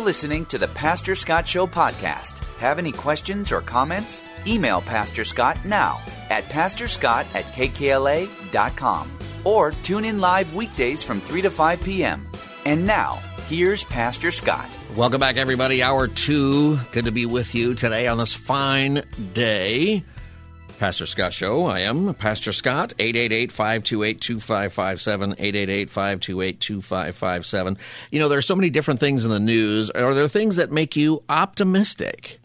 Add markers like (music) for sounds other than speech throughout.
Listening to the Pastor Scott Show podcast. Have any questions or comments? Email Pastor Scott now at pastorscott at kkla.com or tune in live weekdays from 3 to 5 p.m. And now, here's Pastor Scott. Welcome back, everybody. Hour two. Good to be with you today on this fine day. Pastor Scott Show. I am Pastor Scott, 888-528-2557, 888-528-2557. You know, there are so many different things in the news. Are there things that make you optimistic?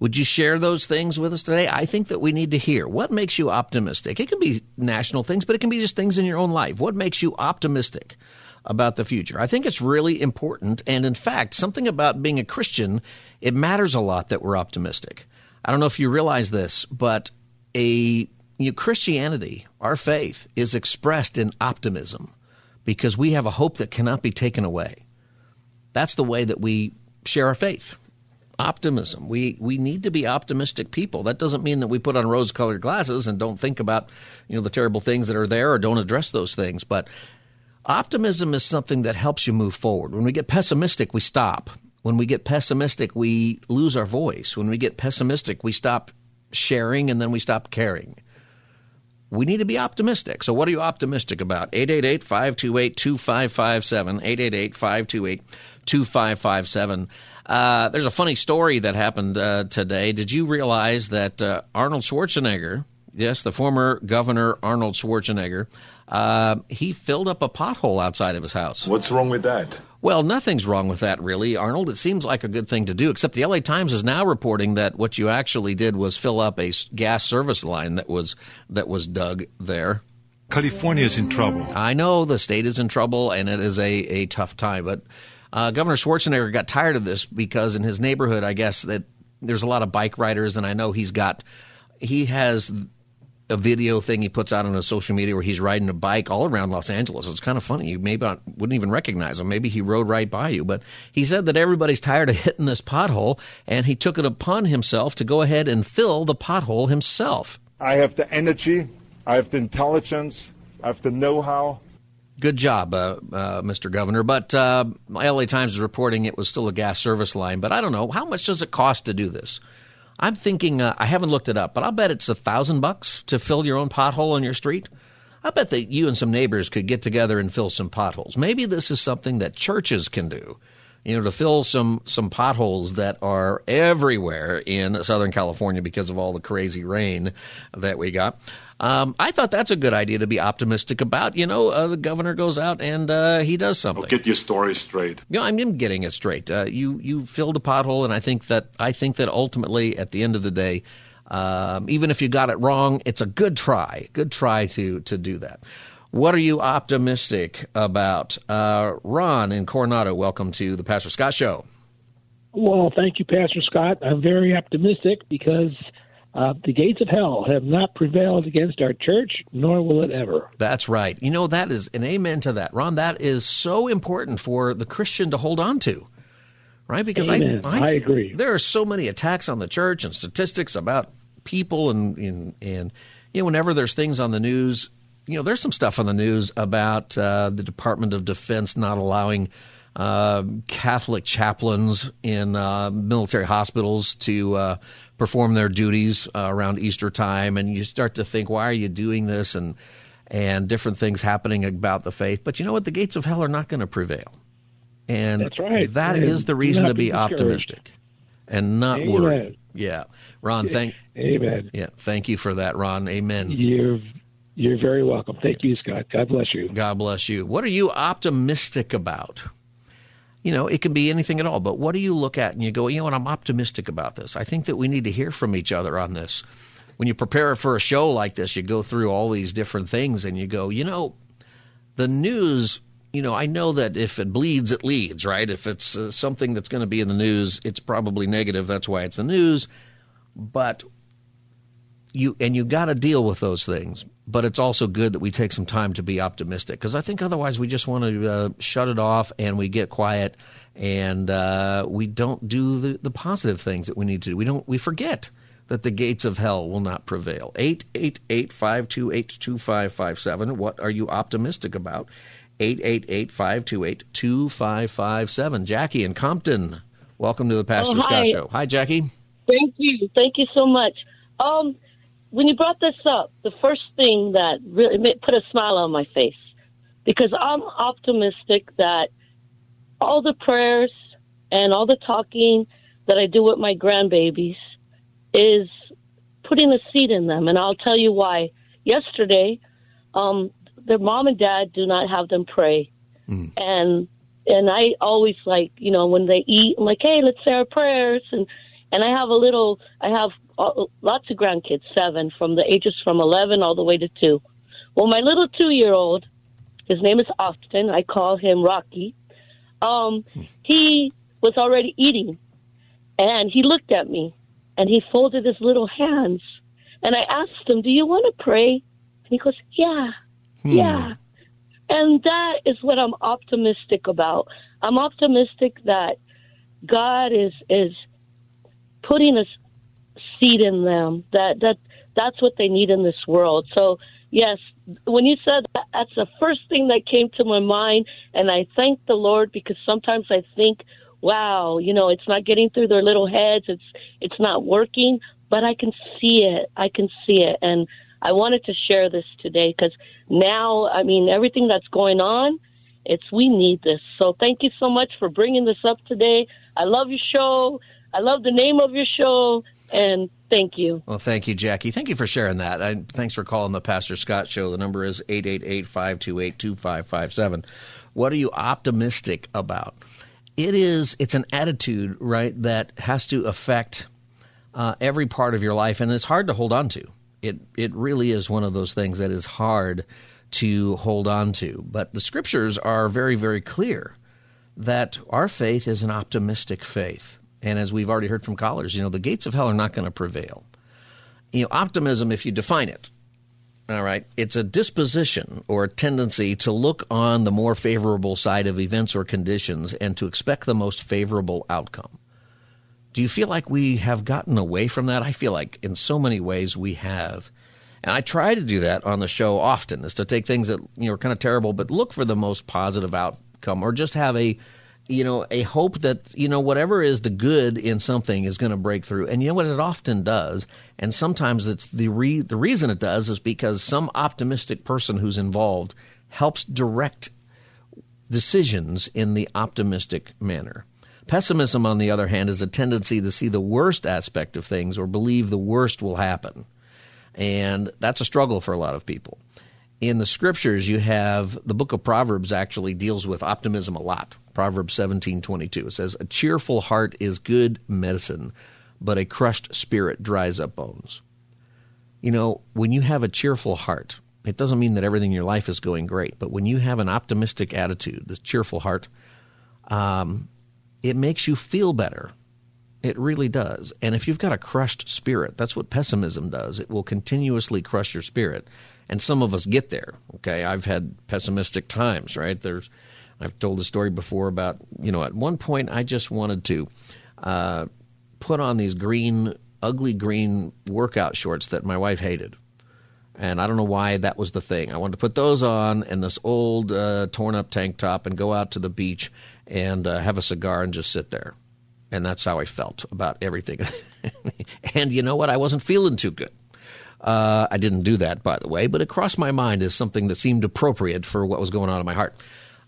Would you share those things with us today? I think that we need to hear. What makes you optimistic? It can be national things, but it can be just things in your own life. What makes you optimistic about the future? I think it's really important. And in fact, something about being a Christian, it matters a lot that we're optimistic. I don't know if you realize this, but a you know, Christianity, our faith, is expressed in optimism because we have a hope that cannot be taken away. That's the way that we share our faith. Optimism. We we need to be optimistic people. That doesn't mean that we put on rose-colored glasses and don't think about you know the terrible things that are there or don't address those things. But optimism is something that helps you move forward. When we get pessimistic, we stop. When we get pessimistic, we lose our voice. When we get pessimistic, we stop sharing and then we stop caring. We need to be optimistic. So, what are you optimistic about? 888 528 2557. 888 528 2557. Uh, there's a funny story that happened uh, today. Did you realize that uh, Arnold Schwarzenegger, yes, the former governor Arnold Schwarzenegger, uh, he filled up a pothole outside of his house? What's wrong with that? Well, nothing's wrong with that, really, Arnold. It seems like a good thing to do, except the LA Times is now reporting that what you actually did was fill up a gas service line that was that was dug there. California is in trouble. I know the state is in trouble, and it is a, a tough time. But uh, Governor Schwarzenegger got tired of this because in his neighborhood, I guess that there's a lot of bike riders, and I know he's got he has a video thing he puts out on his social media where he's riding a bike all around Los Angeles. It's kind of funny. You maybe not, wouldn't even recognize him. Maybe he rode right by you. But he said that everybody's tired of hitting this pothole, and he took it upon himself to go ahead and fill the pothole himself. I have the energy, I have the intelligence, I have the know-how. Good job, uh, uh, Mr. Governor. But uh, LA Times is reporting it was still a gas service line. But I don't know how much does it cost to do this. I'm thinking uh, I haven't looked it up, but I'll bet it's a thousand bucks to fill your own pothole on your street. I bet that you and some neighbors could get together and fill some potholes. Maybe this is something that churches can do, you know, to fill some some potholes that are everywhere in Southern California because of all the crazy rain that we got. Um, I thought that's a good idea to be optimistic about. You know, uh, the governor goes out and uh, he does something. I'll get your story straight. Yeah, I'm, I'm getting it straight. Uh, you you filled a pothole, and I think that I think that ultimately, at the end of the day, um, even if you got it wrong, it's a good try. Good try to to do that. What are you optimistic about? Uh, Ron in Coronado, welcome to the Pastor Scott Show. Well, thank you, Pastor Scott. I'm very optimistic because uh, the gates of hell have not prevailed against our church, nor will it ever. That's right. You know, that is an amen to that. Ron, that is so important for the Christian to hold on to, right? Because Amen. I, I agree. There are so many attacks on the church and statistics about people and, and, and you know, whenever there's things on the news, you know, there's some stuff on the news about uh, the Department of Defense not allowing uh, Catholic chaplains in uh, military hospitals to uh, perform their duties uh, around Easter time, and you start to think, why are you doing this? And and different things happening about the faith. But you know what? The gates of hell are not going to prevail, and That's right. That is the reason to be optimistic and not Amen. worried. Yeah, Ron, thank Amen. yeah, thank you for that, Ron. Amen. You're you're very welcome. Thank you, Scott. God bless you. God bless you. What are you optimistic about? You know, it can be anything at all, but what do you look at and you go, you know what, I'm optimistic about this. I think that we need to hear from each other on this. When you prepare for a show like this, you go through all these different things and you go, you know, the news you know, I know that if it bleeds, it leads, right? If it's uh, something that's going to be in the news, it's probably negative. That's why it's the news. But you and you got to deal with those things. But it's also good that we take some time to be optimistic because I think otherwise we just want to uh, shut it off and we get quiet and uh, we don't do the, the positive things that we need to do. We don't. We forget that the gates of hell will not prevail. 888-528-2557. What are you optimistic about? 888-528-2557. Jackie in Compton. Welcome to the Pastor oh, Scott Show. Hi, Jackie. Thank you. Thank you so much. Um, when you brought this up, the first thing that really put a smile on my face, because I'm optimistic that all the prayers and all the talking that I do with my grandbabies – is putting a seed in them. And I'll tell you why. Yesterday, um, their mom and dad do not have them pray. Mm. And and I always like, you know, when they eat, I'm like, hey, let's say our prayers. And and I have a little, I have uh, lots of grandkids, seven, from the ages from 11 all the way to two. Well, my little two year old, his name is Austin. I call him Rocky. Um, (laughs) he was already eating, and he looked at me and he folded his little hands. And I asked him, Do you want to pray? And he goes, Yeah, hmm. yeah. And that is what I'm optimistic about. I'm optimistic that God is is putting a seed in them that that that's what they need in this world. So yes, when you said that, that's the first thing that came to my mind, and I thank the Lord because sometimes I think wow, you know, it's not getting through their little heads. It's it's not working, but I can see it. I can see it, and I wanted to share this today because now, I mean, everything that's going on, it's we need this. So thank you so much for bringing this up today. I love your show. I love the name of your show, and thank you. Well, thank you, Jackie. Thank you for sharing that. I, thanks for calling the Pastor Scott Show. The number is 888 528 2557. What are you optimistic about? it is it's an attitude right that has to affect uh, every part of your life and it's hard to hold on to it it really is one of those things that is hard to hold on to but the scriptures are very very clear that our faith is an optimistic faith and as we've already heard from callers you know the gates of hell are not going to prevail you know optimism if you define it all right. It's a disposition or a tendency to look on the more favorable side of events or conditions and to expect the most favorable outcome. Do you feel like we have gotten away from that? I feel like in so many ways we have. And I try to do that on the show often is to take things that you know are kind of terrible but look for the most positive outcome or just have a you know, a hope that, you know, whatever is the good in something is going to break through. And you know what it often does? And sometimes it's the re- the reason it does is because some optimistic person who's involved helps direct decisions in the optimistic manner. Pessimism, on the other hand, is a tendency to see the worst aspect of things or believe the worst will happen. And that's a struggle for a lot of people in the scriptures you have the book of proverbs actually deals with optimism a lot proverbs 17:22 it says a cheerful heart is good medicine but a crushed spirit dries up bones you know when you have a cheerful heart it doesn't mean that everything in your life is going great but when you have an optimistic attitude this cheerful heart um, it makes you feel better it really does. And if you've got a crushed spirit, that's what pessimism does. It will continuously crush your spirit and some of us get there. Okay, I've had pessimistic times. Right there's, I've told the story before about you know at one point I just wanted to uh, put on these green, ugly green workout shorts that my wife hated. And I don't know why that was the thing. I wanted to put those on and this old uh, torn up tank top and go out to the beach and uh, have a cigar and just sit there. And that's how I felt about everything. (laughs) and you know what? I wasn't feeling too good. Uh, I didn't do that, by the way, but it crossed my mind as something that seemed appropriate for what was going on in my heart.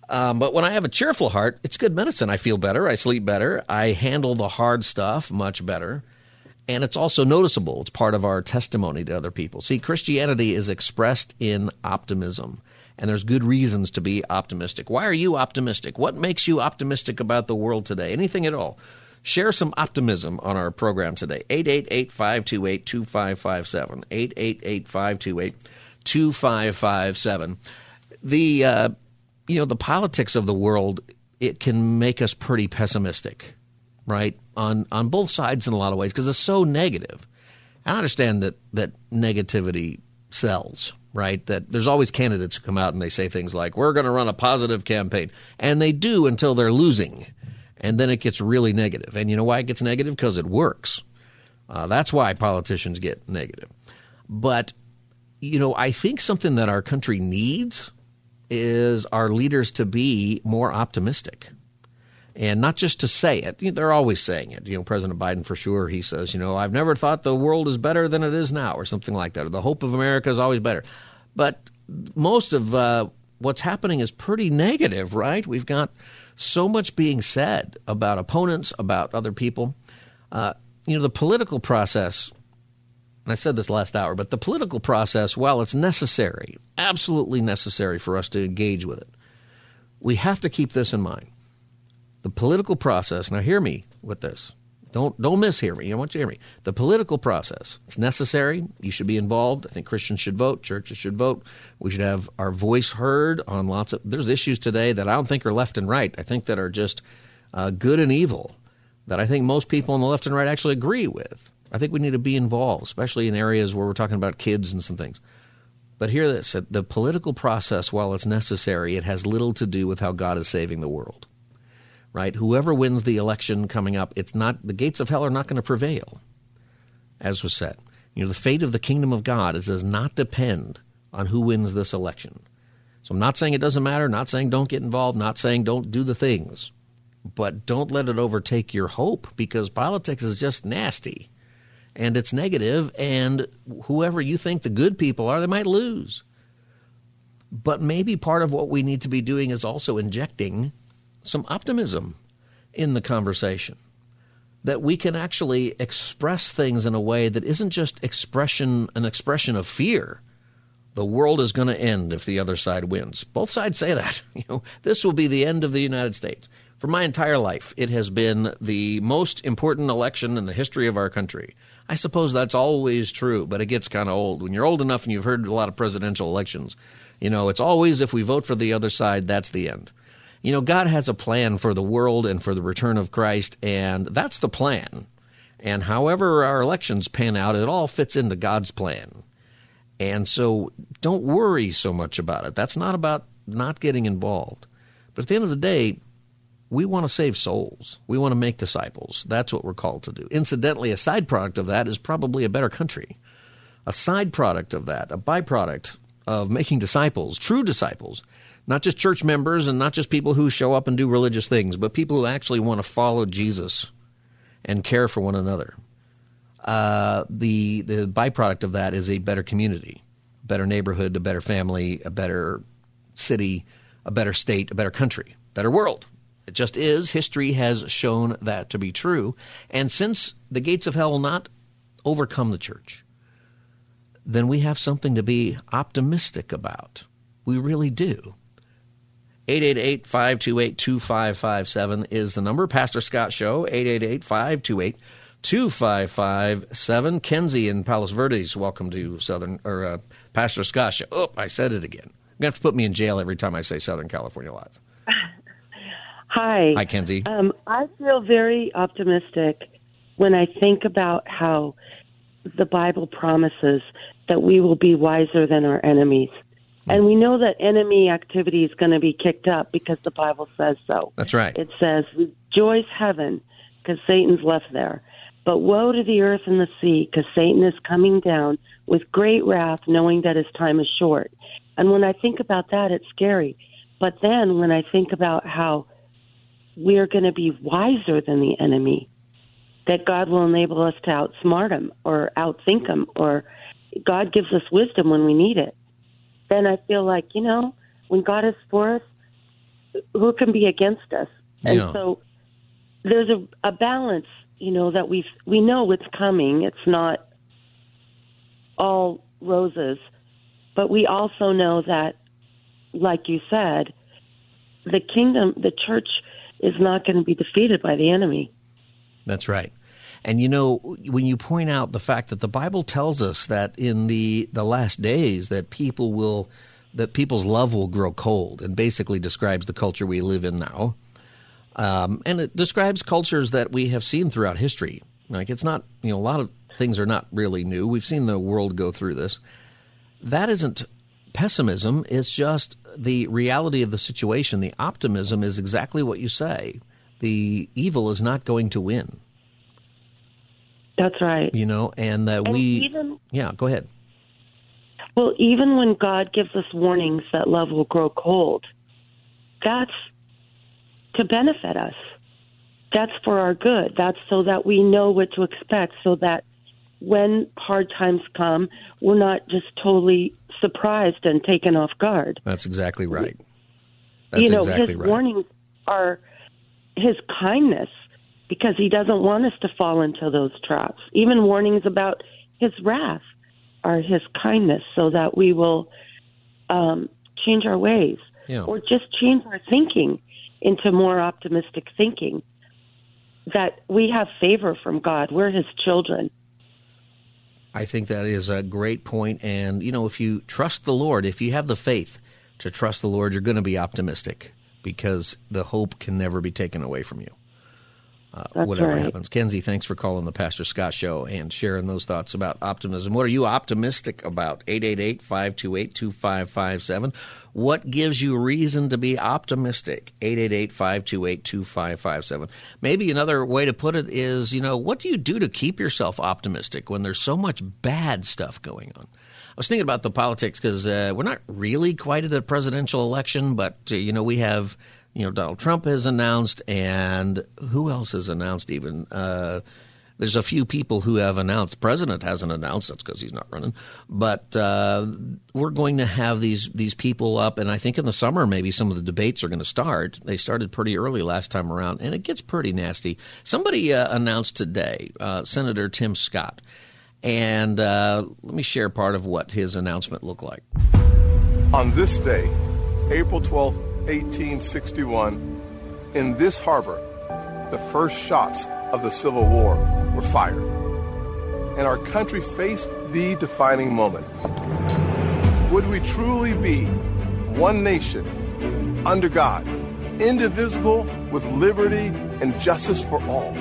Um, but when I have a cheerful heart, it's good medicine. I feel better. I sleep better. I handle the hard stuff much better. And it's also noticeable. It's part of our testimony to other people. See, Christianity is expressed in optimism. And there's good reasons to be optimistic. Why are you optimistic? What makes you optimistic about the world today? Anything at all? Share some optimism on our program today. 888 528 2557. 888 528 2557. The. Uh, you know, the politics of the world, it can make us pretty pessimistic, right? On on both sides in a lot of ways because it's so negative. I understand that that negativity sells, right? That there's always candidates who come out and they say things like, "We're going to run a positive campaign," and they do until they're losing, and then it gets really negative. And you know why it gets negative? Because it works. Uh, that's why politicians get negative. But you know, I think something that our country needs is our leaders to be more optimistic. And not just to say it. They're always saying it. You know, President Biden, for sure, he says, you know, I've never thought the world is better than it is now, or something like that. Or the hope of America is always better. But most of uh, what's happening is pretty negative, right? We've got so much being said about opponents, about other people. Uh, you know, the political process and I said this last hour, but the political process, while it's necessary, absolutely necessary for us to engage with it, we have to keep this in mind. The political process, now hear me with this. Don't don't mishear me. I want you to hear me. The political process, it's necessary. You should be involved. I think Christians should vote, churches should vote. We should have our voice heard on lots of there's issues today that I don't think are left and right. I think that are just uh, good and evil that I think most people on the left and right actually agree with. I think we need to be involved, especially in areas where we're talking about kids and some things. But hear this the political process, while it's necessary, it has little to do with how God is saving the world. Right? Whoever wins the election coming up, it's not the gates of hell are not going to prevail, as was said. You know, the fate of the kingdom of God does not depend on who wins this election. So I'm not saying it doesn't matter, not saying don't get involved, not saying don't do the things, but don't let it overtake your hope because politics is just nasty and it's negative, and whoever you think the good people are, they might lose. But maybe part of what we need to be doing is also injecting some optimism in the conversation. That we can actually express things in a way that isn't just expression an expression of fear. The world is going to end if the other side wins. Both sides say that. (laughs) You know, this will be the end of the United States. For my entire life, it has been the most important election in the history of our country. I suppose that's always true, but it gets kind of old. When you're old enough and you've heard a lot of presidential elections, you know, it's always if we vote for the other side, that's the end. You know, God has a plan for the world and for the return of Christ, and that's the plan. And however our elections pan out, it all fits into God's plan. And so don't worry so much about it. That's not about not getting involved. But at the end of the day, we want to save souls. We want to make disciples. That's what we're called to do. Incidentally, a side product of that is probably a better country. A side product of that, a byproduct of making disciples, true disciples, not just church members and not just people who show up and do religious things, but people who actually want to follow Jesus and care for one another. Uh, the the byproduct of that is a better community, a better neighborhood, a better family, a better city, a better state, a better country, better world. It just is. History has shown that to be true. And since the gates of hell will not overcome the church, then we have something to be optimistic about. We really do. 888 528 2557 is the number. Pastor Scott Show, 888 528 2557. Kenzie in Palos Verdes, welcome to Southern, or uh, Pastor Scott Show. Oh, I said it again. You're going to have to put me in jail every time I say Southern California Live. (laughs) Hi. Hi, Kenzie. Um, I feel very optimistic when I think about how the Bible promises that we will be wiser than our enemies. And we know that enemy activity is going to be kicked up because the Bible says so. That's right. It says, Rejoice heaven, because Satan's left there. But woe to the earth and the sea, because Satan is coming down with great wrath, knowing that his time is short. And when I think about that, it's scary. But then when I think about how we're going to be wiser than the enemy, that God will enable us to outsmart him or outthink him, or God gives us wisdom when we need it. Then I feel like, you know, when God is for us, who can be against us? And Yeah. so there's a, a balance, you know, that we we know it's coming. It's not all roses, but we also know that, like you said, the kingdom, the church is not going to be defeated by the enemy. That's right. And you know, when you point out the fact that the Bible tells us that in the, the last days that people will that people's love will grow cold, and basically describes the culture we live in now. Um, and it describes cultures that we have seen throughout history. Like it's not, you know, a lot of things are not really new. We've seen the world go through this. That isn't pessimism, it's just the reality of the situation. The optimism is exactly what you say. The evil is not going to win. That's right. You know, and that And we. even- yeah, go ahead. Well, even when God gives us warnings that love will grow cold, that's to benefit us. That's for our good. That's so that we know what to expect, so that when hard times come, we're not just totally surprised and taken off guard. That's exactly right. That's you know, exactly his right. warnings are his kindness because he doesn't want us to fall into those traps. Even warnings about his wrath are his kindness so that we will um, change our ways Yeah. or just change our thinking into more optimistic thinking. That we have favor from God. We're his children. I think that is a great point. And, you know, if you trust the Lord, if you have the faith to trust the Lord, you're going to be optimistic because the hope can never be taken away from you. Uh, whatever right. happens. Kenzie, thanks for calling the Pastor Scott Show and sharing those thoughts about optimism. What are you optimistic about? 888 528 2557. What gives you reason to be optimistic? 888 528 2557. Maybe another way to put it is, you know, what do you do to keep yourself optimistic when there's so much bad stuff going on? I was thinking about the politics because uh, we're not really quite at a presidential election, but uh, you know we have you know Donald Trump has announced, and who else has announced? Even uh, there's a few people who have announced. President hasn't announced. That's because he's not running. But uh, we're going to have these these people up, and I think in the summer maybe some of the debates are going to start. They started pretty early last time around, and it gets pretty nasty. Somebody uh, announced today, uh, Senator Tim Scott. And uh, let me share part of what his announcement looked like. On this day, April 12, 1861, in this harbor, the first shots of the Civil War were fired. And our country faced the defining moment. Would we truly be one nation, under God, indivisible, with liberty and justice for all?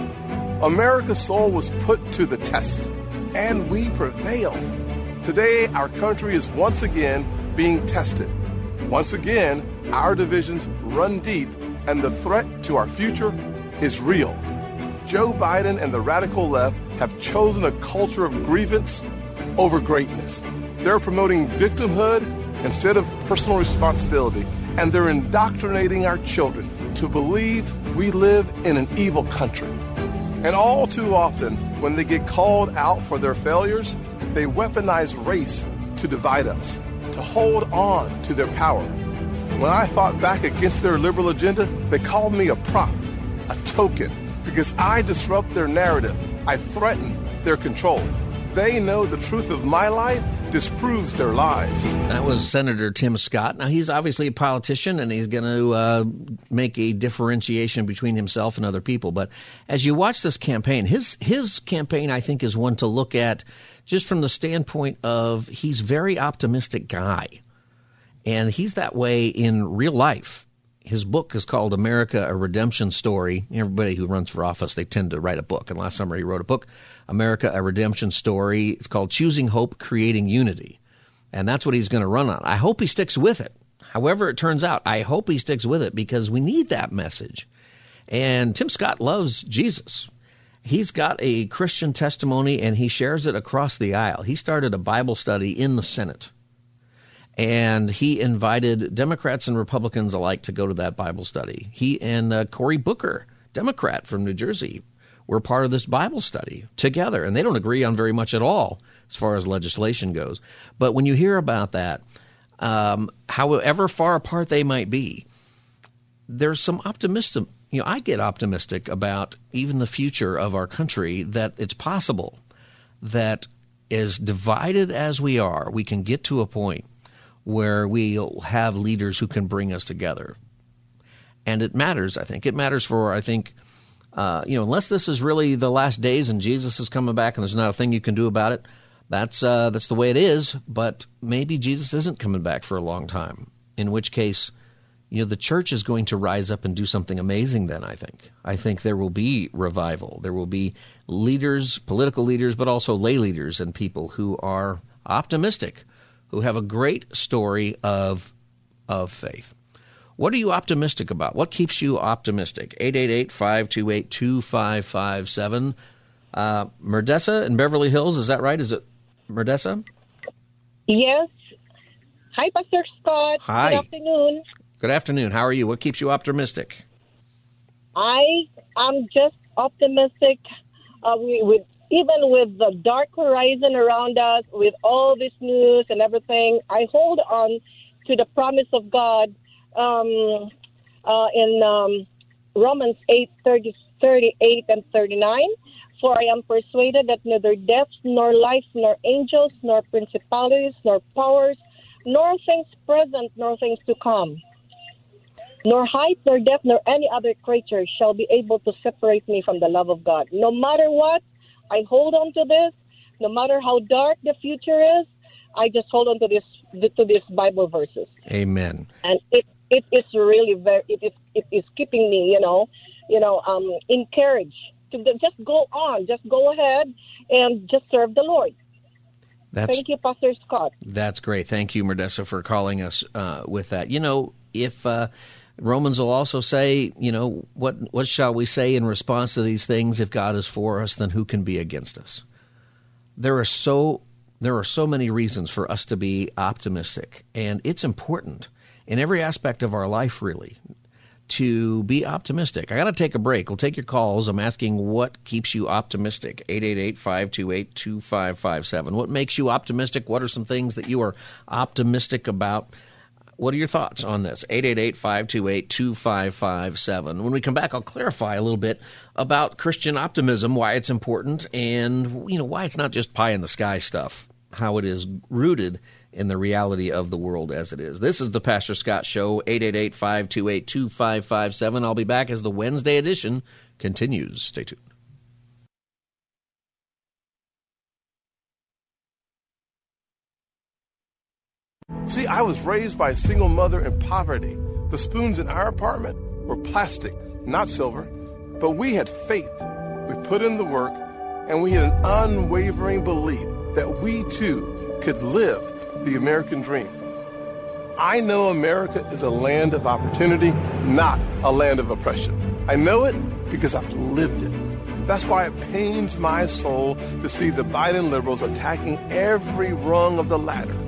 America's soul was put to the test, and we prevailed. Today, our country is once again being tested. Once again, our divisions run deep, and the threat to our future is real. Joe Biden and the radical left have chosen a culture of grievance over greatness. They're promoting victimhood instead of personal responsibility, and they're indoctrinating our children to believe we live in an evil country. And all too often, when they get called out for their failures, they weaponize race to divide us, to hold on to their power. When I fought back against their liberal agenda, they called me a prop, a token, because I disrupt their narrative. I threaten their control. They know the truth of my life disproves their lies. That was Senator Tim Scott. Now, he's obviously a politician and he's going to uh, make a differentiation between himself and other people. But as you watch this campaign, his, his campaign, I think, is one to look at just from the standpoint of he's very optimistic guy. And he's that way in real life. His book is called America, a Redemption Story. Everybody who runs for office, they tend to write a book. And last summer he wrote a book, America, a Redemption Story. It's called Choosing Hope, Creating Unity. And that's what he's going to run on. I hope he sticks with it. However it turns out, I hope he sticks with it because we need that message. And Tim Scott loves Jesus. He's got a Christian testimony and he shares it across the aisle. He started a Bible study in the Senate and he invited Democrats and Republicans alike to go to that Bible study. He and uh, Cory Booker, Democrat from New Jersey, were part of this Bible study together, and they don't agree on very much at all as far as legislation goes. But when you hear about that, um, however far apart they might be, there's some optimism. You know, I get optimistic about even the future of our country that it's possible that as divided as we are, we can get to a point where we'll have leaders who can bring us together. And it matters, I think. It matters for, I think, uh, you know, unless this is really the last days and Jesus is coming back and there's not a thing you can do about it, that's uh, that's the way it is. But maybe Jesus isn't coming back for a long time. In which case, you know, the church is going to rise up and do something amazing. Then I think I think there will be revival. There will be leaders, political leaders, but also lay leaders and people who are optimistic, who have a great story of of faith. What are you optimistic about? What keeps you optimistic? 888 528 2557. Uh, Merdessa in Beverly Hills, is that right? Is it Merdessa? Yes. Hi, Pastor Scott. Hi. Good afternoon. Good afternoon. How are you? What keeps you optimistic? I am just optimistic uh, we, with even with the dark horizon around us, with all this news and everything. I hold on to the promise of God um, uh, in um, Romans 8 30, 38 and 39. For I am persuaded that neither death, nor life, nor angels, nor principalities, nor powers, nor things present, nor things to come, nor height, nor depth, nor any other creature shall be able to separate me from the love of God. No matter what, I hold on to this. No matter how dark the future is, I just hold on to this to these Bible verses. Amen. And it it is really very it is it is keeping me, you know, you know, um, encouraged to just go on, just go ahead and just serve the Lord. That's, Thank you, Pastor Scott. That's great. Thank you, Merdessa, for calling us uh, with that. You know, if uh, Romans will also say, you know, what what shall we say in response to these things? If God is for us, then who can be against us? There are so there are so many reasons for us to be optimistic, and it's important in every aspect of our life, really, to be optimistic. I got to take a break. We'll take your calls. I'm asking what keeps you optimistic. 888-528-2557. What makes you optimistic? What are some things that you are optimistic about? What are your thoughts on this? 888-528-2557. When we come back, I'll clarify a little bit about Christian optimism, why it's important, and you know why it's not just pie in the sky stuff, how it is rooted in the reality of the world as it is. This is the Pastor Scott Show, 888-528-2557. I'll be back as the Wednesday edition continues. Stay tuned. See, I was raised by a single mother in poverty. The spoons in our apartment were plastic, not silver. But we had faith. We put in the work, and we had an unwavering belief that we too could live the American dream. I know America is a land of opportunity, not a land of oppression. I know it because I've lived it. That's why it pains my soul to see the Biden liberals attacking every rung of the ladder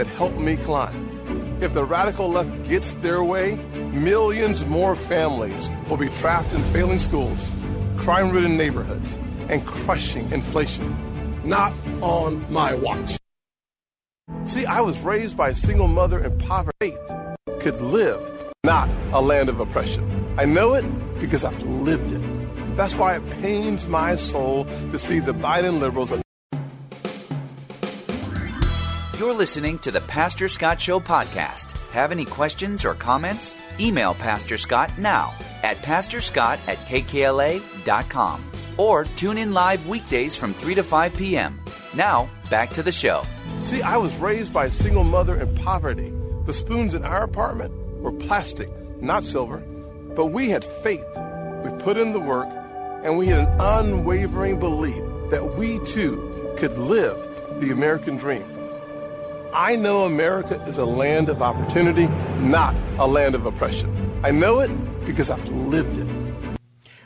that helped me climb. If the radical left gets their way, millions more families will be trapped in failing schools, crime ridden neighborhoods, and crushing inflation. Not on my watch. See, I was raised by a single mother in poverty. Faith could live, not a land of oppression. I know it because I've lived it. That's why it pains my soul to see the Biden liberals. You're listening to the Pastor Scott Show podcast. Have any questions or comments? Email Pastor Scott now at pastorscott at kkla.com or tune in live weekdays from 3 to 5 p.m. Now, back to the show. See, I was raised by a single mother in poverty. The spoons in our apartment were plastic, not silver. But we had faith. We put in the work, and we had an unwavering belief that we too could live the American dream. I know America is a land of opportunity, not a land of oppression. I know it because I've lived it.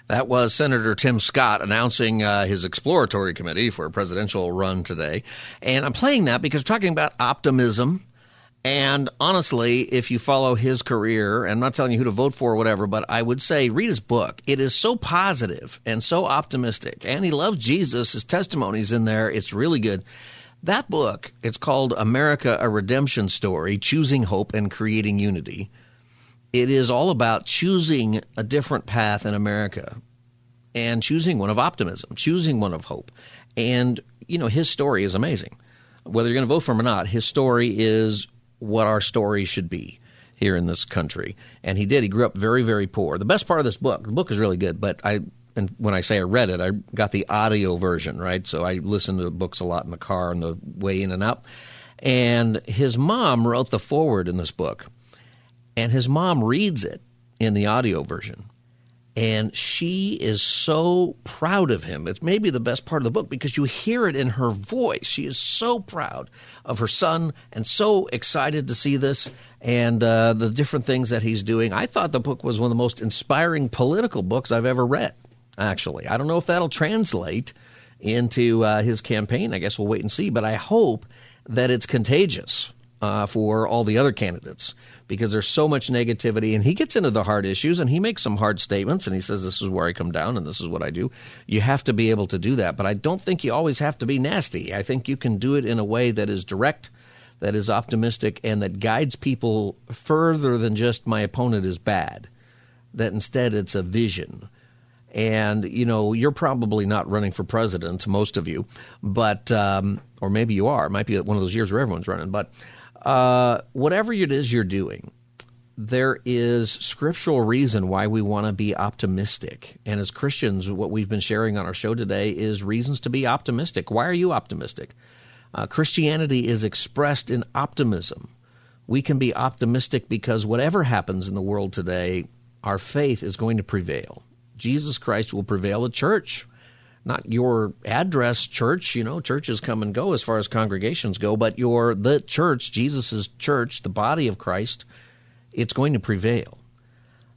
That was Senator Tim Scott announcing uh, his exploratory committee for a presidential run today. And I'm playing that because we're talking about optimism. And honestly, if you follow his career, and I'm not telling you who to vote for or whatever, but I would say read his book. It is so positive and so optimistic. And he loves Jesus. His testimony's in there. It's really good. That book, it's called America, a Redemption Story, Choosing Hope and Creating Unity. It is all about choosing a different path in America and choosing one of optimism, choosing one of hope. And, you know, his story is amazing. Whether you're going to vote for him or not, his story is what our story should be here in this country. And he did. He grew up very, very poor. The best part of this book, the book is really good, but I and when I say I read it, I got the audio version, right? So I listen to books a lot in the car on the way in and out. And his mom wrote the foreword in this book, and his mom reads it in the audio version. And she is so proud of him. It's maybe the best part of the book because you hear it in her voice. She is so proud of her son and so excited to see this and uh, the different things that he's doing. I thought the book was one of the most inspiring political books I've ever read, actually. I don't know if that'll translate into uh, his campaign. I guess we'll wait and see. But I hope that it's contagious uh, for all the other candidates because there's so much negativity. And he gets into the hard issues and he makes some hard statements and he says, This is where I come down and this is what I do. You have to be able to do that. But I don't think you always have to be nasty. I think you can do it in a way that is direct, that is optimistic, and that guides people further than just my opponent is bad. That instead it's a vision. And, you know, you're probably not running for president, most of you, but, um, or maybe you are. It might be one of those years where everyone's running. But uh, whatever it is you're doing, there is scriptural reason why we want to be optimistic. And as Christians, what we've been sharing on our show today is reasons to be optimistic. Why are you optimistic? Uh, Christianity is expressed in optimism. We can be optimistic because whatever happens in the world today, our faith is going to prevail. Jesus Christ will prevail. The church not your address church. You know, churches come and go as far as congregations go, but your the church, Jesus' church, the body of Christ, it's going to prevail.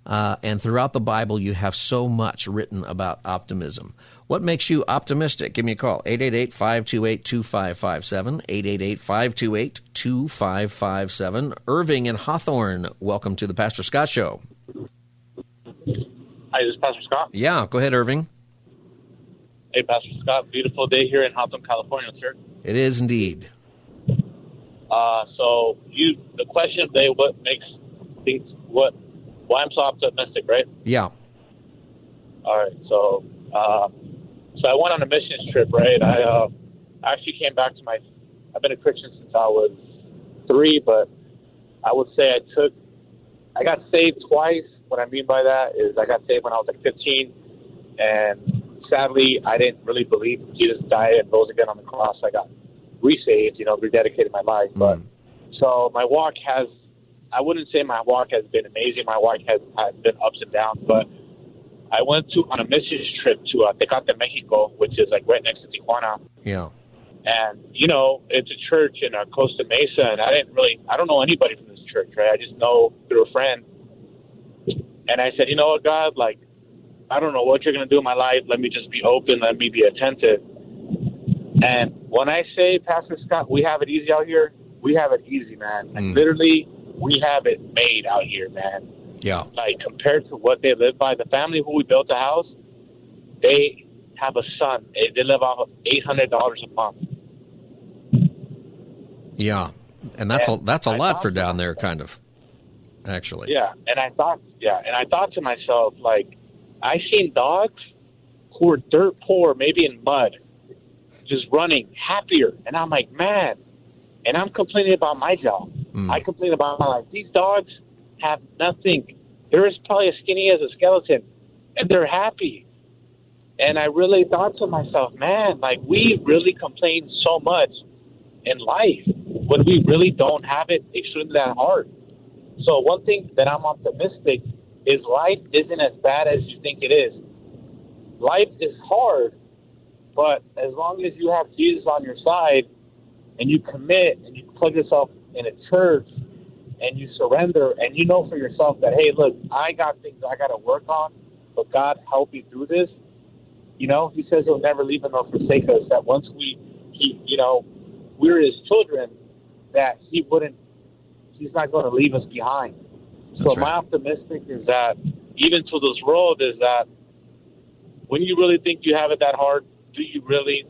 Uh, and throughout the Bible, you have so much written about optimism. What makes you optimistic? Give me a call. 888 528 2557. 888 528 2557. Irving and Hawthorne, welcome to the Pastor Scott Show. Hi, this is Pastor Scott. Yeah, go ahead, Irving. Hey, Pastor Scott. Beautiful day here in Hawthorne, California, sir. It is indeed. Uh, so you, the question of the day, what makes things, what, why I'm so optimistic, right? Yeah. All right. So, uh, so I went on a missions trip, right? I uh, actually came back to my. I've been a Christian since I was three, but I would say I took. I got saved twice. What I mean by that is I got saved when I was like 15, and sadly, I didn't really believe Jesus died and rose again on the cross. I got resaved, you know, rededicated my life. Mm. But so my walk has, I wouldn't say my walk has been amazing. My walk has, has been ups and downs, but I went to on a missions trip to uh, Tecate, Mexico, which is like right next to Tijuana. Yeah. And you know, it's a church in uh, Costa Mesa, and I didn't really, I don't know anybody from this church, right? I just know through a friend. And I said, you know what, God, like I don't know what you're going to do in my life. Let me just be open. Let me be attentive. And when I say, Pastor Scott, we have it easy out here, we have it easy, man. Like, mm. literally, we have it made out here, man. Yeah. Like, compared to what they live by, the family who we built the house, they have a son. They live off of $800 a month. Yeah. And that's and a that's a I lot for down there, kind of. Actually. Yeah, and I thought, yeah, and I thought to myself, like, I seen dogs who are dirt poor, maybe in mud, just running happier, and I'm like, man. And I'm complaining about my job. Mm. I complain about my life. These dogs have nothing. They're as probably as skinny as a skeleton, and they're happy. And I really thought to myself, man, like we really complain so much in life when we really don't have it extremely that hard. So one thing that I'm optimistic is life isn't as bad as you think it is. Life is hard, but as long as you have Jesus on your side and you commit and you plug yourself in a church and you surrender and you know for yourself that, hey, look, I got things I got to work on, but God help me through this. You know, He says He'll never leave nor forsake us. That once we, He, you know, we're His children, that He wouldn't, He's not going to leave us behind. So right. my optimistic is that even to this road is that when you really think you have it that hard, do you really,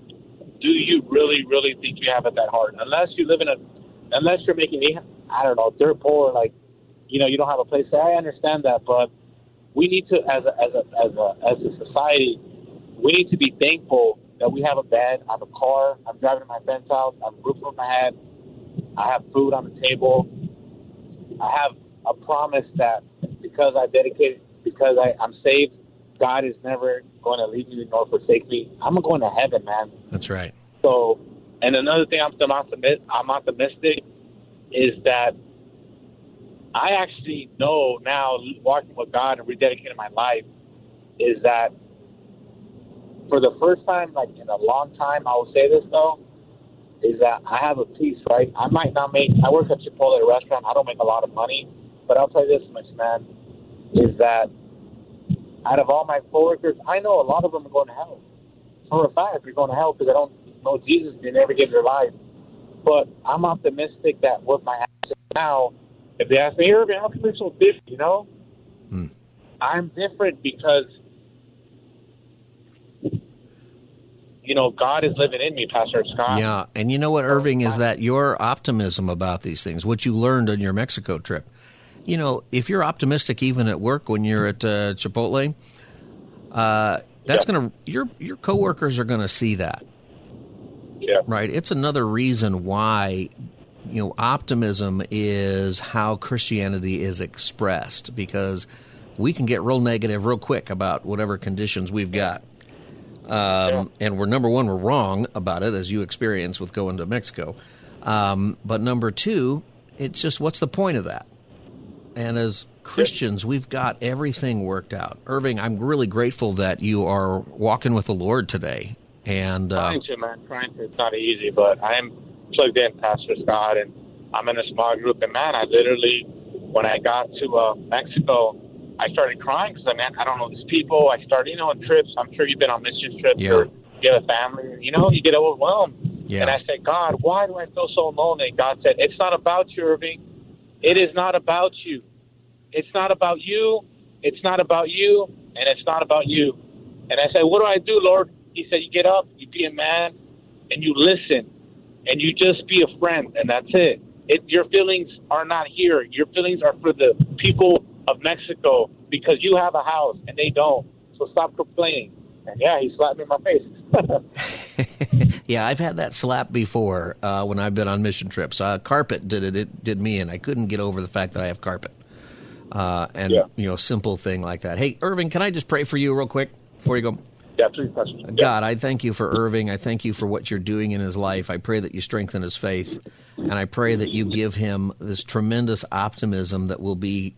do you really, really think you have it that hard? Unless you live in a, unless you're making, me, I don't know, dirt poor, like, you know, you don't have a place. I understand that, but we need to, as a, as a, as a, as a society, we need to be thankful that we have a bed, I have a car, I'm driving to my friend's house, I have a roof over my head, I have food on the table, I have a promise that because I dedicated, because I, I'm saved, God is never going to leave me nor forsake me. I'm going to heaven, man. That's right. So, and another thing I'm still optimistic, I'm optimistic is that I actually know now, walking with God and rededicating my life, is that for the first time, like in a long time, I will say this though, is that I have a piece, right? I might not make, I work at Chipotle restaurant, I don't make a lot of money, but I'll tell you this much, man, is that out of all my coworkers, I know a lot of them are going to hell. For a fact, they're going to hell because they don't know Jesus, they never give their life. But I'm optimistic that with my actions now, if they ask me, Irvin, how come you're so different, you know? Hmm. I'm different because you know, God is living in me, Pastor Scott. Yeah, and you know what, Irving, is that your optimism about these things, what you learned on your Mexico trip. You know, if you're optimistic even at work when you're at uh, Chipotle, uh, that's Yeah. going to your your coworkers are going to see that. Yeah. Right. It's another reason why you know optimism is how Christianity is expressed because we can get real negative real quick about whatever conditions we've got. Um, And we're number one, we're wrong about it, as you experience with going to Mexico. Um, but number two, it's just what's the point of that? And as Christians, we've got everything worked out. Irving, I'm really grateful that you are walking with the Lord today. And uh, Trying to, man. Trying to. It's not easy, but I am plugged in, Pastor Scott, and I'm in a small group. And man, I literally, when I got to uh, Mexico, I started crying because I mean, I don't know these people. I started, you know, on trips. I'm sure you've been on mission trips Yeah. or you have a family. You know, you get overwhelmed. Yeah. And I said, God, why do I feel so lonely? And God said, It's not about you, Irving. It is not about you. It's not about you. It's not about you. And it's not about you. And I said, What do I do, Lord? He said, You get up, you be a man, and you listen, and you just be a friend, and that's it. it. Your feelings are not here. Your feelings are for the people of Mexico because you have a house and they don't. So stop complaining. And yeah, he slapped me in my face. (laughs) yeah, I've had that slap before uh, when I've been on mission trips. Uh, carpet did it, it did me, and I couldn't get over the fact that I have carpet. Uh, and Yeah. you know, simple thing like that. Hey, Irving, can I just pray for you real quick before you go? yeah, three questions. Yeah. God, I thank you for Irving. I thank you for what you're doing in his life. I pray that you strengthen his faith. And I pray that you give him this tremendous optimism that will be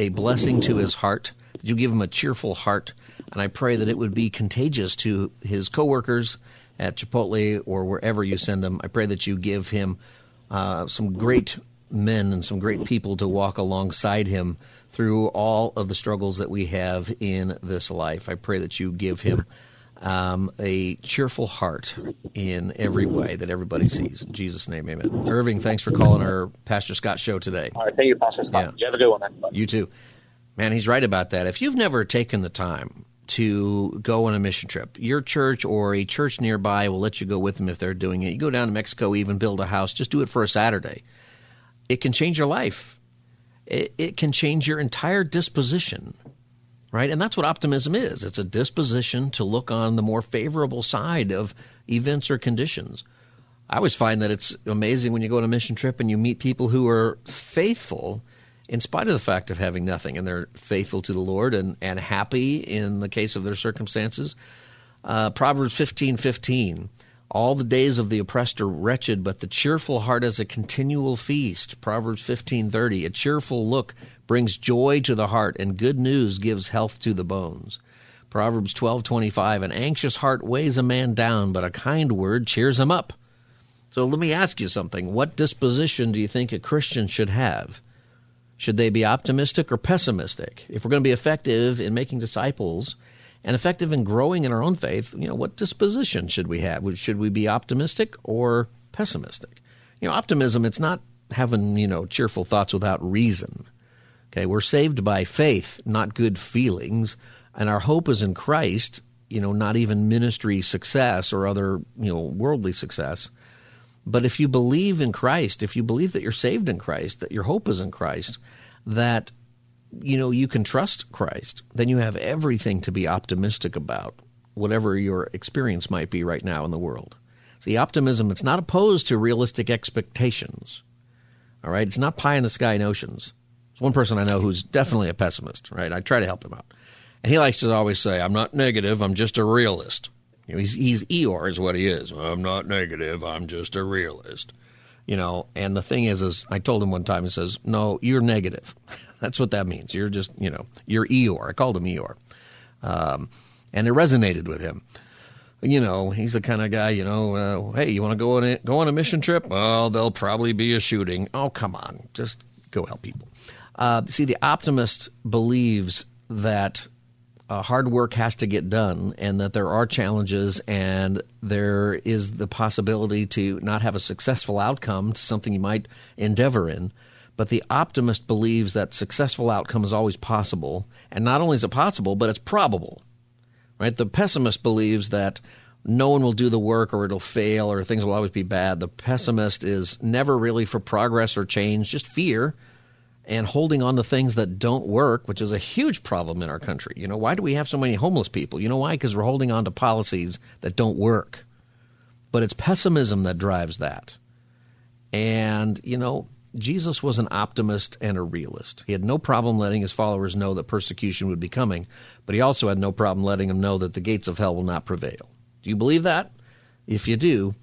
a blessing to his heart, that you give him a cheerful heart. And I pray that it would be contagious to his coworkers at Chipotle or wherever you send him. I pray that you give him uh, some great men and some great people to walk alongside him through all of the struggles that we have in this life. I pray that you give him um, a cheerful heart in every way that everybody sees. In Jesus' name, amen. Irving, thanks for calling our Pastor Scott show today. All right, thank you, Pastor Scott. Yeah. You have a good one, man. You too. Man, he's right about that. If you've never taken the time to go on a mission trip, your church or a church nearby will let you go with them if they're doing it. You go down to Mexico, even build a house, just do it for a Saturday. It can change your life. It, it can change your entire disposition, right? And that's what optimism is. It's a disposition to look on the more favorable side of events or conditions. I always find that it's amazing when you go on a mission trip and you meet people who are faithful in spite of the fact of having nothing, and they're faithful to the Lord and, and happy in the case of their circumstances. Uh, Proverbs fifteen fifteen. All the days of the oppressed are wretched, but the cheerful heart is a continual feast. Proverbs fifteen thirty. A cheerful look brings joy to the heart, and good news gives health to the bones. Proverbs twelve twenty five. An anxious heart weighs a man down, but a kind word cheers him up. So let me ask you something. What disposition do you think a Christian should have? Should they be optimistic or pessimistic? If we're going to be effective in making disciples and effective in growing in our own faith, you know, what disposition should we have? Should we be optimistic or pessimistic? You know, optimism, it's not having, you know, cheerful thoughts without reason. Okay, we're saved by faith, not good feelings, and our hope is in Christ, you know, not even ministry success or other, you know, worldly success. But if you believe in Christ, if you believe that you're saved in Christ, that your hope is in Christ, that you know you can trust Christ, then you have everything to be optimistic about, whatever your experience might be right now in the world. See, optimism it's not opposed to realistic expectations. All right, it's not pie in the sky notions. One person I know who's definitely a pessimist, right? I try to help him out. And he likes to always say, I'm not negative, I'm just a realist. You know, he's, he's Eeyore, is what he is. I'm not negative, I'm just a realist. You know, and the thing is, is I told him one time, he says, No, you're negative. (laughs) That's what that means. You're just, you know, you're Eeyore. I called him Eeyore. Um, and it resonated with him. You know, he's the kind of guy, you know, uh, hey, you want to go on a, go on a mission trip? Well, there'll probably be a shooting. Oh, come on. Just go help people. Uh, see, the optimist believes that uh, hard work has to get done and that there are challenges and there is the possibility to not have a successful outcome to something you might endeavor in. But the optimist believes that successful outcome is always possible. And not only is it possible, but it's probable. Right? The pessimist believes that no one will do the work or it'll fail or things will always be bad. The pessimist is never really for progress or change, just fear and holding on to things that don't work, which is a huge problem in our country. You know, why do we have so many homeless people? You know why? Because we're holding on to policies that don't work. But it's pessimism that drives that. And, you know, Jesus was an optimist and a realist. He had no problem letting his followers know that persecution would be coming, but he also had no problem letting them know that the gates of hell will not prevail. Do you believe that? If you do,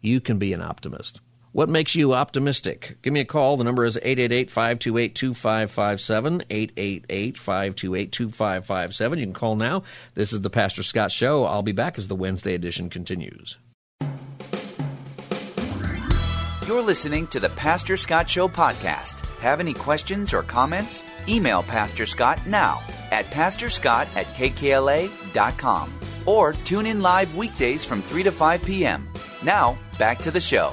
you can be an optimist. What makes you optimistic? Give me a call. The number is 888 528 2557. 888 528 2557. You can call now. This is the Pastor Scott Show. I'll be back as the Wednesday edition continues. You're listening to the Pastor Scott Show podcast. Have any questions or comments? Email Pastor Scott now at pastorscott at kkla.com or tune in live weekdays from 3 to 5 p.m. Now, back to the show.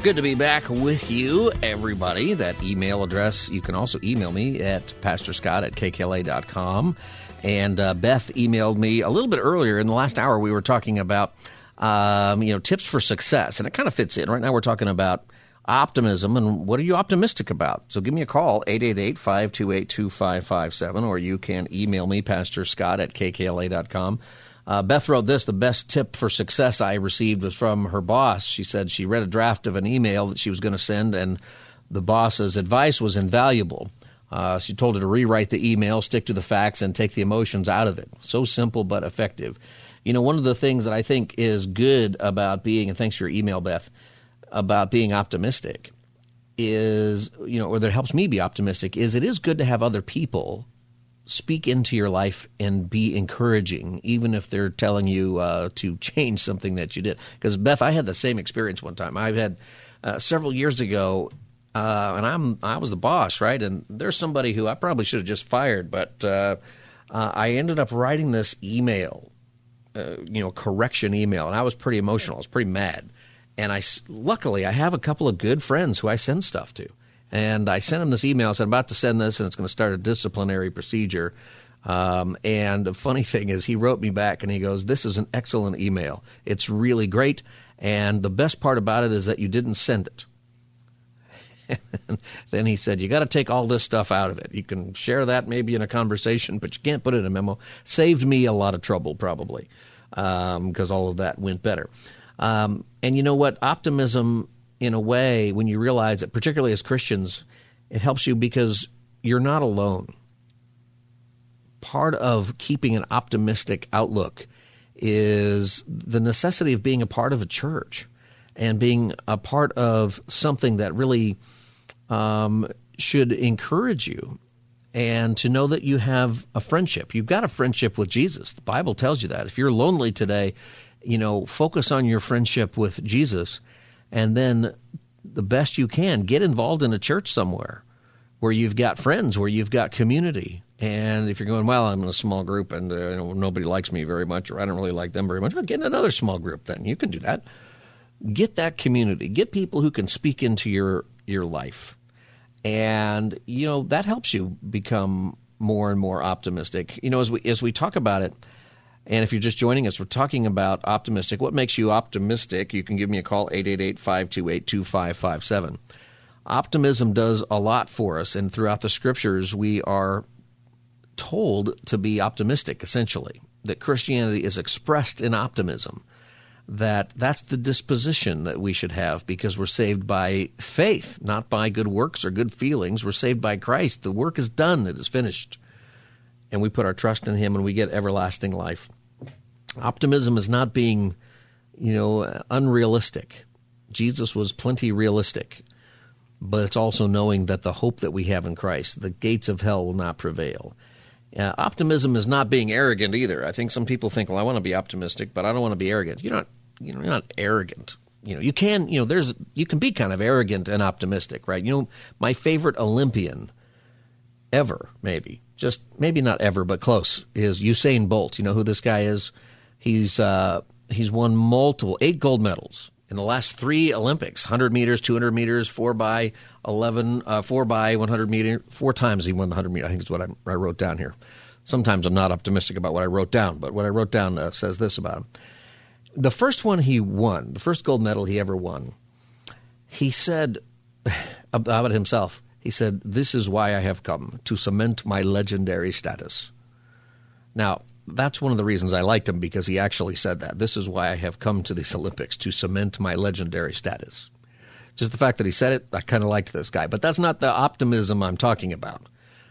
Good to be back with you, everybody. That email address, you can also email me at pastorscott at kkla.com. And uh, Beth emailed me a little bit earlier in the last hour. We were talking about, um, you know, tips for success, and it kind of fits in. Right now, we're talking about optimism and what are you optimistic about? So give me a call, 888-528-2557, or you can email me, Pastor Scott at kkla.com. Uh, Beth wrote this The best tip for success I received was from her boss. She said she read a draft of an email that she was going to send, and the boss's advice was invaluable. Uh, she told her to rewrite the email, stick to the facts, and take the emotions out of it. So simple but effective. You know, one of the things that I think is good about being, and thanks for your email, Beth, about being optimistic is, you know, or that helps me be optimistic, is it is good to have other people speak into your life and be encouraging, even if they're telling you uh, to change something that you did. Because Beth, I had the same experience one time. I've had uh, several years ago, uh, and I'm I was the boss, right? And there's somebody who I probably should have just fired, but uh, uh, I ended up writing this email, uh, you know, correction email, and I was pretty emotional. I was pretty mad, and I luckily I have a couple of good friends who I send stuff to. And I sent him this email. I said, I'm about to send this, and it's going to start a disciplinary procedure. Um, and the funny (laughs) thing is, he wrote me back and he goes, This is an excellent email. It's really great. And the best part about it is that you didn't send it. (laughs) then he said, You got to take all this stuff out of it. You can share that maybe in a conversation, but you can't put it in a memo. Saved me a lot of trouble, probably, because um, all of that went better. Um, and you know what? Optimism in a way when you realize that, particularly as Christians, it helps you because you're not alone. Part of keeping an optimistic outlook is the necessity of being a part of a church and being a part of something that really um, should encourage you and to know that you have a friendship. You've got a friendship with Jesus. The Bible tells you that. If you're lonely today, you know, focus on your friendship with Jesus and then the best you can get involved in a church somewhere where you've got friends, where you've got community. And if you're going, well, I'm in a small group and uh, nobody likes me very much, or I don't really like them very much, well, get in another small group. Then you can do that. Get that community. Get people who can speak into your your life, and you know that helps you become more and more optimistic. You know, as we as we talk about it, and if you're just joining us, we're talking about optimistic. What makes you optimistic? You can give me a call, 888 528 2557. Optimism does a lot for us, and throughout the scriptures, we are told to be optimistic, essentially. That Christianity is expressed in optimism. That that's the disposition that we should have because we're saved by faith, not by good works or good feelings. We're saved by Christ. The work is done, it is finished. and we put our trust in Him and we get everlasting life. Optimism is not being, you know, unrealistic. Jesus was plenty realistic, but it's also knowing that the hope that we have in Christ, the gates of hell will not prevail. Uh, optimism is not being arrogant either. I think some people think, well, I want to be optimistic, but I don't want to be arrogant. You're not, you know, you're not arrogant. You know, you can, you know, there's, you can be kind of arrogant and optimistic, right? You know, my favorite Olympian ever, maybe, just maybe not ever, but close, is Usain Bolt. You know who this guy is? He's uh, he's won multiple eight gold medals in the last three Olympics: 100 meters, 200 meters, four by 11, uh, four by 100 meter. Four times he won the 100 meter. I think is what I, I, wrote down here. Sometimes I'm not optimistic about what I wrote down, but what I wrote down uh, says this about him. The first one he won, the first gold medal he ever won, he said (sighs) about himself. He said, "This is why I have come to cement my legendary status." Now, that's one of the reasons I liked him because he actually said that. This is why I have come to these Olympics to cement my legendary status. Just the fact that he said it, I kind of liked this guy. But that's not the optimism I'm talking about.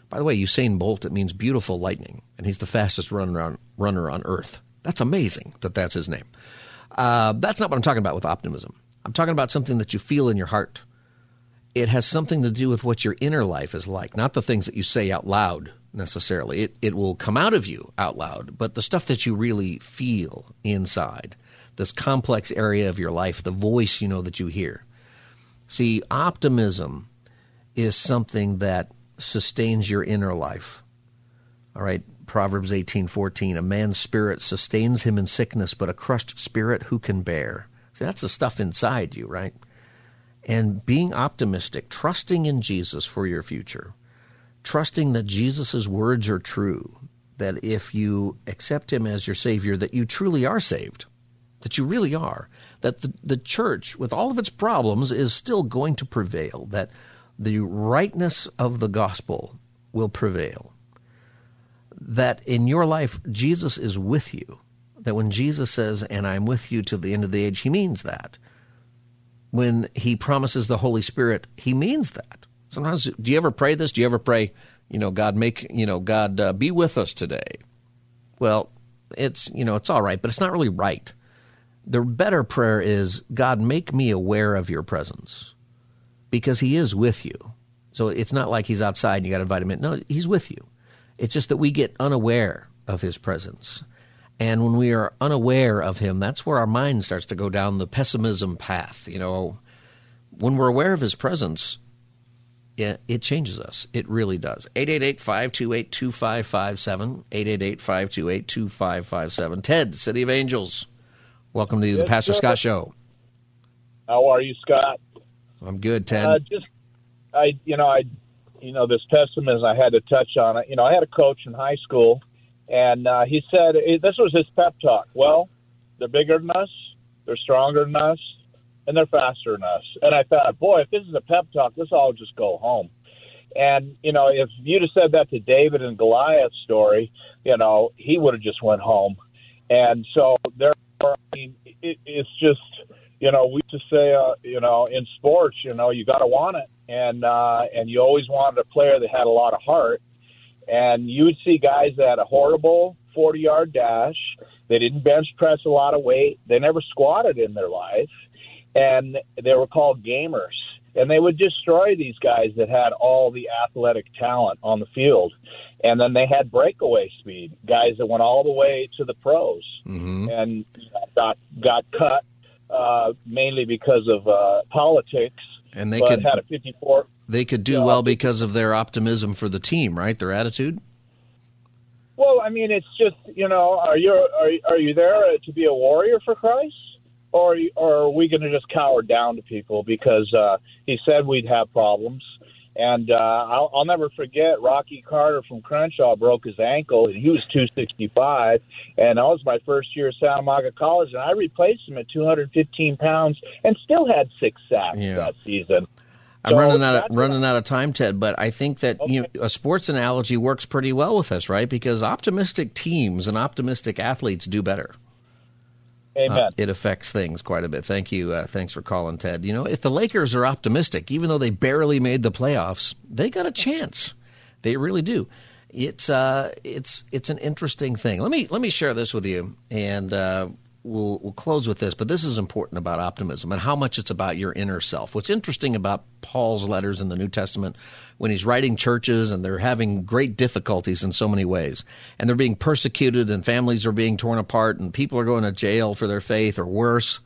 By the way, Usain Bolt, it means beautiful lightning, and he's the fastest runner on, runner on earth. That's amazing that that's his name. Uh, that's not what I'm talking about with optimism. I'm talking about something that you feel in your heart. It has something to do with what your inner life is like, not the things that you say out loud necessarily. It, it will come out of you out loud, but the stuff that you really feel inside, this complex area of your life, the voice you know that you hear. See, optimism is something that sustains your inner life. All right, Proverbs 18:14, a man's spirit sustains him in sickness, but a crushed spirit who can bear? See, that's the stuff inside you, right? And being optimistic, trusting in Jesus for your future trusting that Jesus' words are true, that if you accept him as your Savior, that you truly are saved, that you really are, that the, the church, with all of its problems, is still going to prevail, that the rightness of the gospel will prevail, that in your life, Jesus is with you, that when Jesus says, and I'm with you till the end of the age, he means that. When he promises the Holy Spirit, he means that. Sometimes, do you ever pray this? Do you ever pray, you know, God make, you know, God uh, be with us today? Well, it's, you know, it's all right, but it's not really right. The better prayer is, God, make me aware of your presence because he is with you. So it's not like he's outside and you got to invite him in. No, he's with you. It's just that we get unaware of his presence. And when we are unaware of him, that's where our mind starts to go down the pessimism path. You know, when we're aware of his presence, it, it changes us. It really does. 888-528-2557, 888-528-2557. Ted, City of Angels, welcome to yes, the Pastor sir. Scott Show. How are you, Scott? I'm good, Ted. Uh, just, I, you know, I, you know, this pessimism, I had to touch on it. You know, I had a coach in high school, and uh, he said, this was his pep talk. Well, they're bigger than us. They're stronger than us and they're faster than us. And I thought, boy, if this is a pep talk, let's all just go home. And you know, if you'd have said that to David and Goliath's story, you know, he would have just went home. And so therefore, I mean, it, it's just, you know, we to say, uh, you know, in sports, you know, you got to want it, and uh, and you always wanted a player that had a lot of heart. And you would see guys that had a horrible 40 yard dash. They didn't bench press a lot of weight. They never squatted in their life and they were called gamers. And they would destroy these guys that had all the athletic talent on the field. And then they had breakaway speed, guys that went all the way to the pros mm-hmm. and got got cut uh, mainly because of uh, politics. And they could had a 54. They could do uh, well because of their optimism for the team, right? Their attitude. Well, I mean, it's just you know, are you are, are you there to be a warrior for Christ? Or or are we going to just cower down to people because uh, he said we'd have problems? And uh, I'll, I'll never forget Rocky Carter from Crenshaw broke his ankle, and he was 265. And that was my first year at Santa Monica College, and I replaced him at 215 pounds, and still had six sacks yeah. that season. I'm so running out of running out of time, Ted. But I think that okay. you know, a sports analogy works pretty well with us, right? Because optimistic teams and optimistic athletes do better. Uh, it affects things quite a bit. Thank you. Uh, thanks for calling, Ted. You know, if the Lakers are optimistic, even though they barely made the playoffs, they got a chance. They really do. it's uh, it's it's an interesting thing. Let me let me share this with you, and uh, we'll we'll close with this. But this is important about optimism and how much it's about your inner self. What's interesting about Paul's letters in the New Testament when he's writing churches and they're having great difficulties in so many ways, and they're being persecuted and families are being torn apart and people are going to jail for their faith or worse.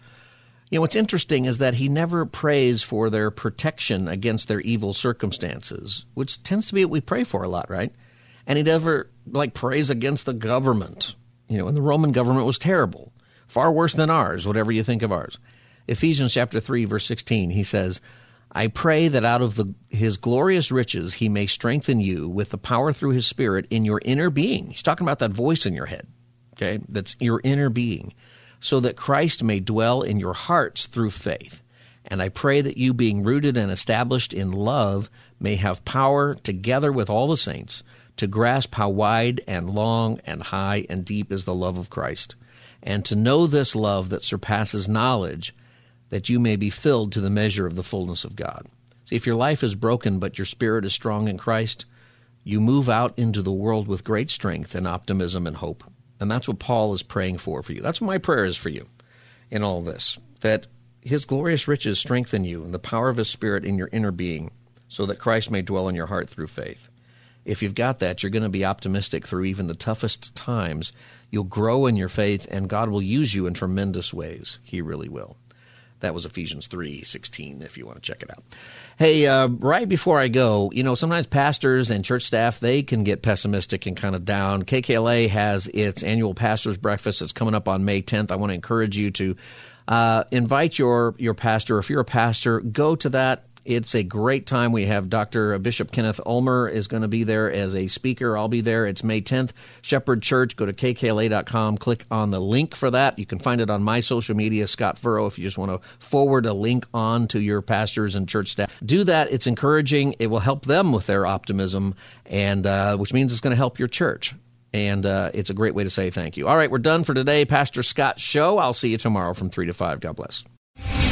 You know, what's interesting is that he never prays for their protection against their evil circumstances, which tends to be what we pray for a lot, right? And he never like prays against the government. You know, and the Roman government was terrible, far worse than ours, whatever you think of ours. Ephesians chapter 3 verse 16, he says, I pray that out of the, his glorious riches he may strengthen you with the power through his spirit in your inner being. He's talking about that voice in your head, okay? That's your inner being so that Christ may dwell in your hearts through faith. And I pray that you, being rooted and established in love, may have power, together with all the saints, to grasp how wide and long and high and deep is the love of Christ, and to know this love that surpasses knowledge, that you may be filled to the measure of the fullness of God. See, if your life is broken but your spirit is strong in Christ, you move out into the world with great strength and optimism and hope. And that's what Paul is praying for for you. That's what my prayer is for you in all this. That his glorious riches strengthen you and the power of his spirit in your inner being, so that Christ may dwell in your heart through faith. If you've got that, you're going to be optimistic through even the toughest times. You'll grow in your faith, and God will use you in tremendous ways. He really will. That was Ephesians 3:16 if you want to check it out. Hey, uh, right before I go, you know, sometimes pastors and church staff they can get pessimistic and kind of down. KKLA has its annual pastors breakfast. It's coming up on May 10th. I want to encourage you to uh, invite your your pastor. If you're a pastor, go to that it's a great time. We have Dr. Bishop Kenneth Ulmer is going to be there as a speaker. I'll be there. It's May 10th. Shepherd Church. Go to kkla.com. Click on the link for that. You can find it on my social media, Scott Furrow, if you just want to forward a link on to your pastors and church staff. Do that. It's encouraging. It will help them with their optimism, and uh, which means it's going to help your church. And uh, it's a great way to say thank you. All right, we're done for today. Pastor Scott Show. I'll see you tomorrow from 3 to 5. God bless.